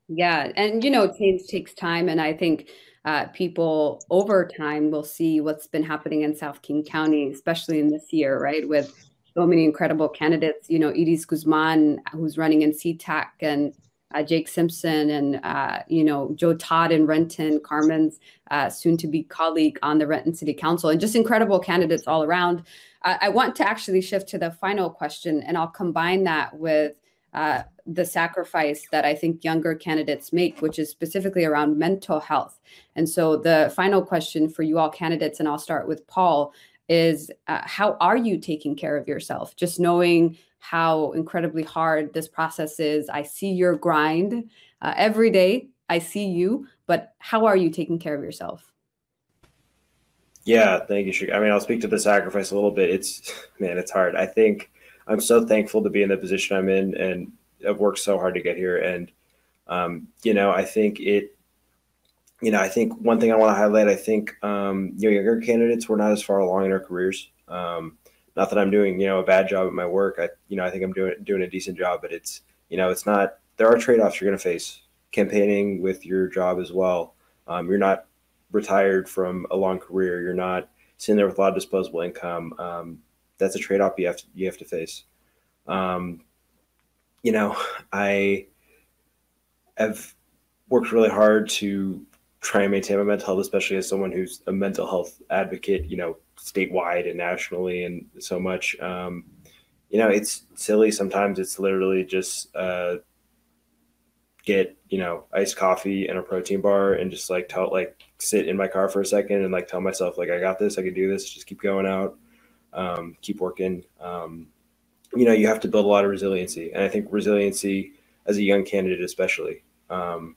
yeah and you know change takes time and i think uh, people over time will see what's been happening in South King County, especially in this year, right? With so many incredible candidates, you know, Edis Guzman, who's running in SeaTac, and uh, Jake Simpson, and, uh, you know, Joe Todd and Renton, Carmen's uh, soon to be colleague on the Renton City Council, and just incredible candidates all around. I want to actually shift to the final question, and I'll combine that with uh, the sacrifice that I think younger candidates make, which is specifically around mental health. And so, the final question for you all candidates, and I'll start with Paul, is uh, how are you taking care of yourself? Just knowing how incredibly hard this process is. I see your grind uh, every day. I see you, but how are you taking care of yourself? Yeah, thank you. I mean, I'll speak to the sacrifice a little bit. It's man, it's hard. I think I'm so thankful to be in the position I'm in, and I've worked so hard to get here. And um, you know, I think it you know, I think one thing I want to highlight, I think, um, you know, younger candidates, we're not as far along in our careers. Um, not that I'm doing, you know, a bad job at my work. I, you know, I think I'm doing, doing a decent job, but it's, you know, it's not, there are trade-offs you're going to face campaigning with your job as well. Um, you're not retired from a long career. You're not sitting there with a lot of disposable income. Um, that's a trade-off you have to, you have to face. Um, you know, I have worked really hard to try and maintain my mental health, especially as someone who's a mental health advocate, you know, statewide and nationally and so much. Um, you know, it's silly. Sometimes it's literally just uh, get, you know, iced coffee and a protein bar and just like tell, like sit in my car for a second and like tell myself, like, I got this, I can do this, just keep going out, um, keep working. Um, you know, you have to build a lot of resiliency. And I think resiliency as a young candidate, especially, um,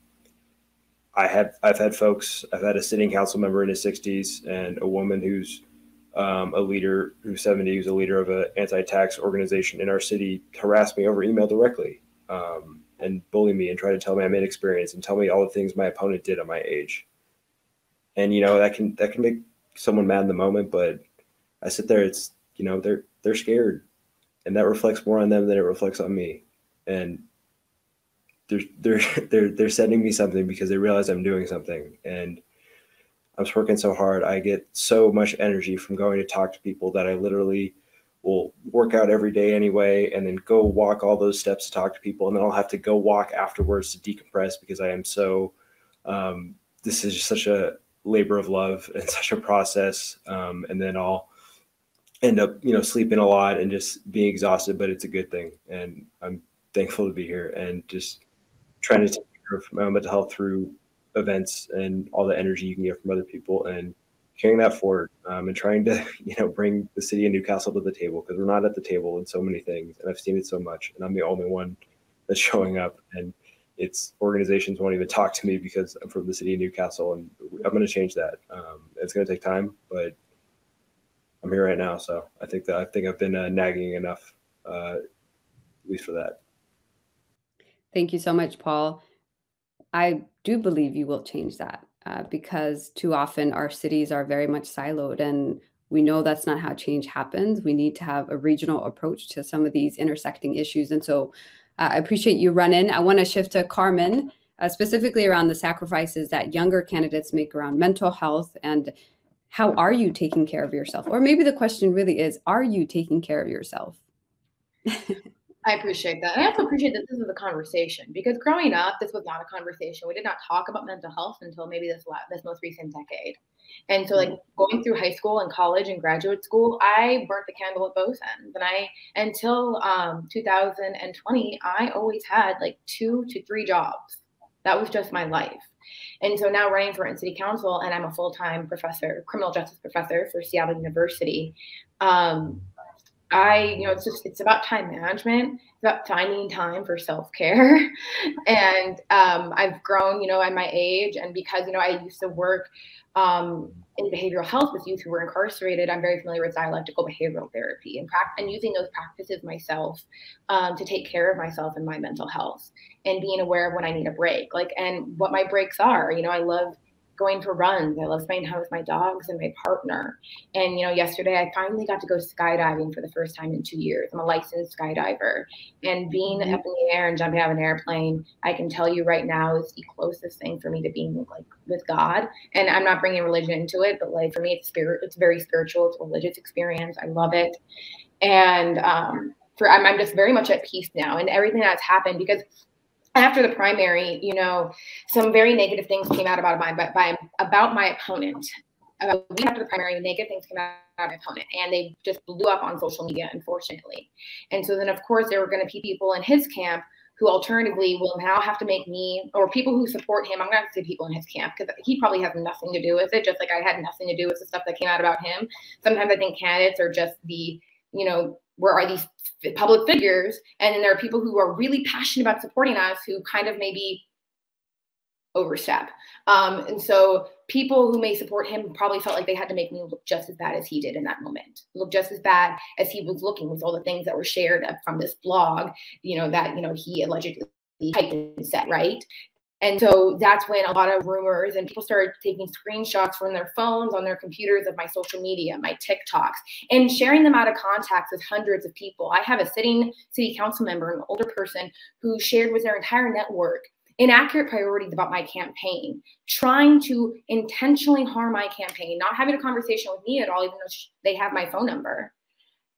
I have I've had folks I've had a sitting council member in his 60s and a woman who's um, a leader who's 70 who's a leader of an anti-tax organization in our city harass me over email directly um, and bully me and try to tell me I'm inexperienced and tell me all the things my opponent did at my age. And you know that can that can make someone mad in the moment, but I sit there. It's you know they're they're scared, and that reflects more on them than it reflects on me. And they're they're they're they're sending me something because they realize I'm doing something and I'm working so hard. I get so much energy from going to talk to people that I literally will work out every day anyway and then go walk all those steps to talk to people. And then I'll have to go walk afterwards to decompress because I am so um, this is just such a labor of love and such a process. Um, and then I'll end up you know sleeping a lot and just being exhausted but it's a good thing. And I'm thankful to be here and just trying to take care of my mental health through events and all the energy you can get from other people and carrying that forward um, and trying to you know bring the city of newcastle to the table because we're not at the table in so many things and i've seen it so much and i'm the only one that's showing up and it's organizations won't even talk to me because i'm from the city of newcastle and i'm going to change that um, it's going to take time but i'm here right now so i think that i think i've been uh, nagging enough uh, at least for that Thank you so much, Paul. I do believe you will change that uh, because too often our cities are very much siloed and we know that's not how change happens. We need to have a regional approach to some of these intersecting issues. And so uh, I appreciate you running. I want to shift to Carmen, uh, specifically around the sacrifices that younger candidates make around mental health and how are you taking care of yourself? Or maybe the question really is, are you taking care of yourself? I appreciate that. And I also appreciate that this is a conversation because growing up, this was not a conversation. We did not talk about mental health until maybe this last, this most recent decade. And so, like mm-hmm. going through high school and college and graduate school, I burnt the candle at both ends. And I, until um, 2020, I always had like two to three jobs. That was just my life. And so now running for city council, and I'm a full time professor, criminal justice professor for Seattle University. Um, I, you know, it's just it's about time management. It's about finding time for self care, and um, I've grown, you know, at my age, and because you know I used to work um, in behavioral health with youth who were incarcerated, I'm very familiar with dialectical behavioral therapy and, pra- and using those practices myself um, to take care of myself and my mental health, and being aware of when I need a break, like and what my breaks are. You know, I love going for runs. I love spending time with my dogs and my partner. And you know, yesterday I finally got to go skydiving for the first time in two years. I'm a licensed skydiver, and being mm-hmm. up in the air and jumping out of an airplane, I can tell you right now is the closest thing for me to being like with God. And I'm not bringing religion into it, but like for me, it's spirit. It's very spiritual. It's a religious experience. I love it, and um, for I'm, I'm just very much at peace now. And everything that's happened because after the primary, you know, some very negative things came out about my by, about my opponent. About week after the primary, negative things came out about my opponent, and they just blew up on social media, unfortunately. And so then, of course, there were going to be people in his camp who alternatively will now have to make me or people who support him. I'm going to say people in his camp because he probably has nothing to do with it, just like I had nothing to do with the stuff that came out about him. Sometimes I think candidates are just the you know where are these public figures and then there are people who are really passionate about supporting us who kind of maybe overstep. Um, and so people who may support him probably felt like they had to make me look just as bad as he did in that moment look just as bad as he was looking with all the things that were shared from this blog you know that you know he allegedly typed and said right And so that's when a lot of rumors and people started taking screenshots from their phones on their computers of my social media, my TikToks, and sharing them out of contact with hundreds of people. I have a sitting city council member, an older person, who shared with their entire network inaccurate priorities about my campaign, trying to intentionally harm my campaign, not having a conversation with me at all, even though they have my phone number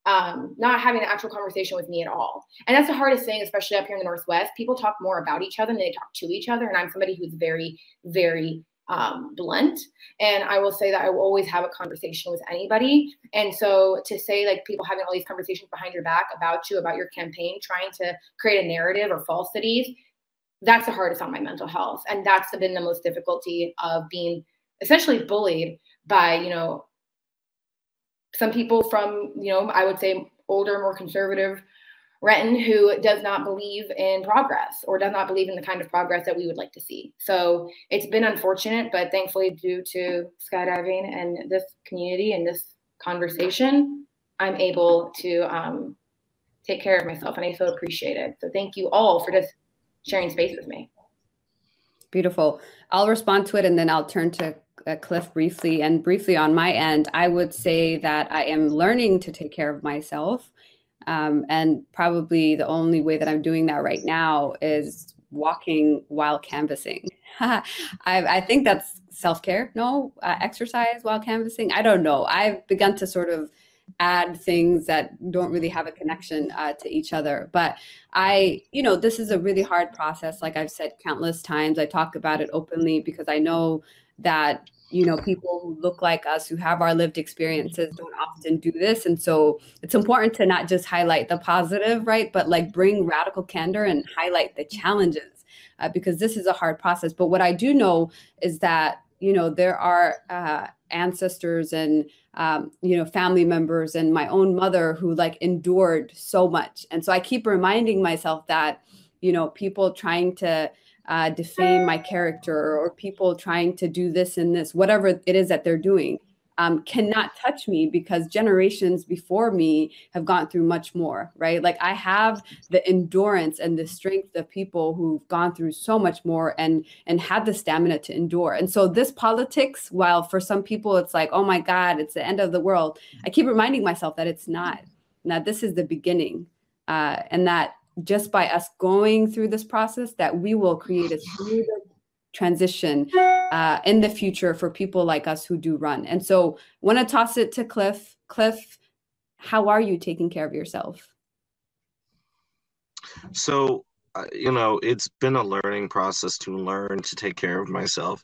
um, not having an actual conversation with me at all. And that's the hardest thing, especially up here in the Northwest. People talk more about each other than they talk to each other. And I'm somebody who's very, very um, blunt. And I will say that I will always have a conversation with anybody. And so to say like people having all these conversations behind your back about you, about your campaign, trying to create a narrative or falsities, that's the hardest on my mental health. And that's been the most difficulty of being essentially bullied by, you know, some people from, you know, I would say older, more conservative Renton who does not believe in progress or does not believe in the kind of progress that we would like to see. So it's been unfortunate, but thankfully, due to skydiving and this community and this conversation, I'm able to um, take care of myself and I so appreciate it. So thank you all for just sharing space with me. Beautiful. I'll respond to it and then I'll turn to Cliff briefly. And briefly on my end, I would say that I am learning to take care of myself. Um, and probably the only way that I'm doing that right now is walking while canvassing. I, I, think that's self care. No, uh, exercise while canvassing. I don't know. I've begun to sort of add things that don't really have a connection uh, to each other. But I, you know, this is a really hard process. Like I've said countless times, I talk about it openly because I know that you know people who look like us who have our lived experiences don't often do this and so it's important to not just highlight the positive right but like bring radical candor and highlight the challenges uh, because this is a hard process but what i do know is that you know there are uh, ancestors and um, you know family members and my own mother who like endured so much. And so i keep reminding myself that you know people trying to uh, defame my character or people trying to do this and this, whatever it is that they're doing, um, cannot touch me because generations before me have gone through much more, right? Like I have the endurance and the strength of people who've gone through so much more and and had the stamina to endure. And so this politics, while for some people it's like, oh my God, it's the end of the world, I keep reminding myself that it's not. Now this is the beginning, uh, and that just by us going through this process that we will create a smoother transition uh, in the future for people like us who do run. And so want to toss it to Cliff. Cliff, how are you taking care of yourself? So, uh, you know, it's been a learning process to learn to take care of myself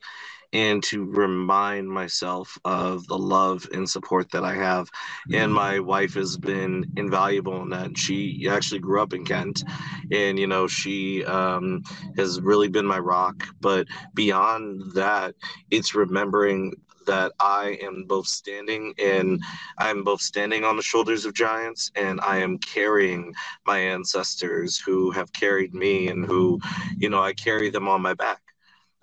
and to remind myself of the love and support that I have. And my mm-hmm. wife has been invaluable in that. She actually grew up in Kent, and you know she um, has really been my rock. But beyond that, it's remembering that I am both standing and I'm both standing on the shoulders of giants and I am carrying my ancestors who have carried me and who, you know, I carry them on my back.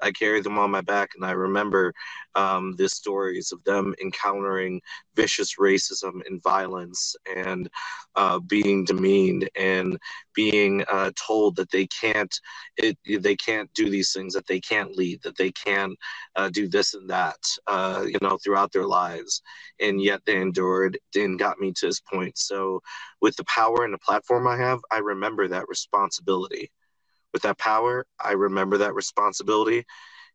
I carry them on my back, and I remember um, the stories of them encountering vicious racism and violence, and uh, being demeaned, and being uh, told that they can't, it, they can't do these things, that they can't lead, that they can't uh, do this and that, uh, you know, throughout their lives, and yet they endured and got me to this point. So, with the power and the platform I have, I remember that responsibility with that power, I remember that responsibility.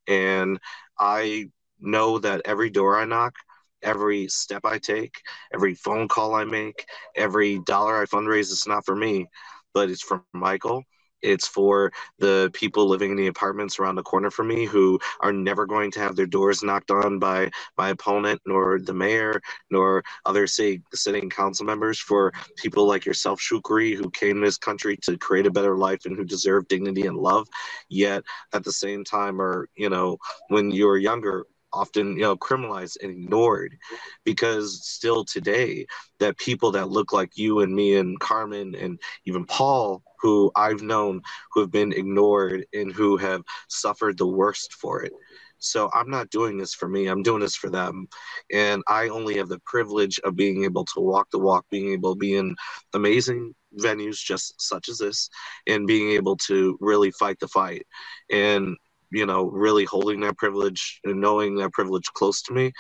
And I know that every door I knock, every step I take, every phone call I make, every dollar I fundraise, it's not for me, but it's for Michael it's for the people living in the apartments around the corner from me who are never going to have their doors knocked on by my opponent, nor the mayor, nor other say sitting council members. For people like yourself, Shukri, who came to this country to create a better life and who deserve dignity and love, yet at the same time are you know when you're younger often you know criminalized and ignored because still today that people that look like you and me and Carmen and even Paul who I've known who have been ignored and who have suffered the worst for it. So I'm not doing this for me I'm doing this for them. And I only have the privilege of being able to walk the walk being able to be in amazing venues just such as this and being able to really fight the fight. And you know, really holding that privilege and knowing that privilege close to me,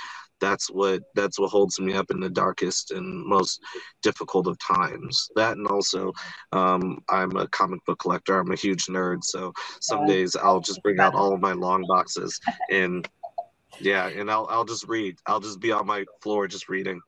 that's what that's what holds me up in the darkest and most difficult of times. That and also um, i'm a comic book collector. I'm a huge nerd. So some days i'll just bring out all of my long boxes and yeah and i'll, I'll just read. I'll just be on my floor just reading.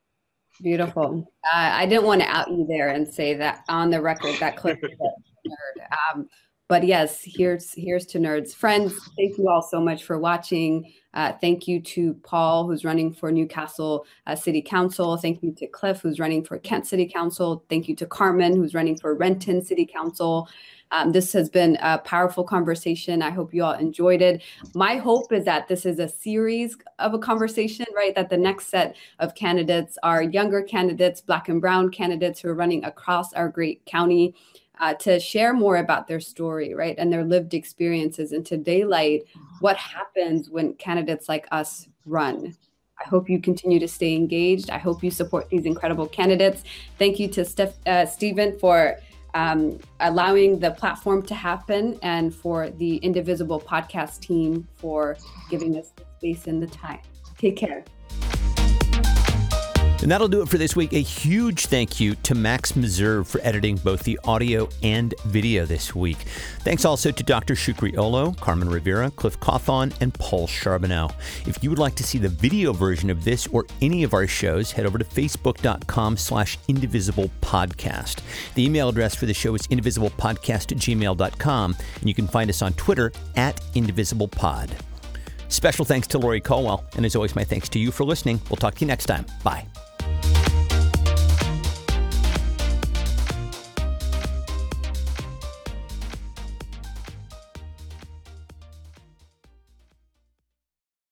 Beautiful. Uh, i didn't want to out you there and say that on the record that Cliff nerd. Um, but yes, here's here's to nerds. Friends, thank you all so much for watching. Uh, thank you to Paul, who's running for Newcastle uh, City Council. Thank you to Cliff, who's running for Kent City Council. Thank you to Carmen, who's running for Renton City Council. Um, this has been a powerful conversation. I hope you all enjoyed it. My hope is that this is a series of a conversation, right? That the next set of candidates are younger candidates, Black and Brown candidates who are running across our great county uh, to share more about their story, right, and their lived experiences, and to daylight what happens when candidates like us run. I hope you continue to stay engaged. I hope you support these incredible candidates. Thank you to Steph, uh, Stephen for um, allowing the platform to happen and for the Indivisible podcast team for giving us the space and the time. Take care. And that'll do it for this week. A huge thank you to Max Meserve for editing both the audio and video this week. Thanks also to Dr. Shukri Olow, Carmen Rivera, Cliff Cawthon, and Paul Charbonneau. If you would like to see the video version of this or any of our shows, head over to facebook.com slash indivisible podcast. The email address for the show is indivisiblepodcast at gmail.com, and you can find us on Twitter at indivisiblepod. Special thanks to Lori Colwell, and as always, my thanks to you for listening. We'll talk to you next time. Bye.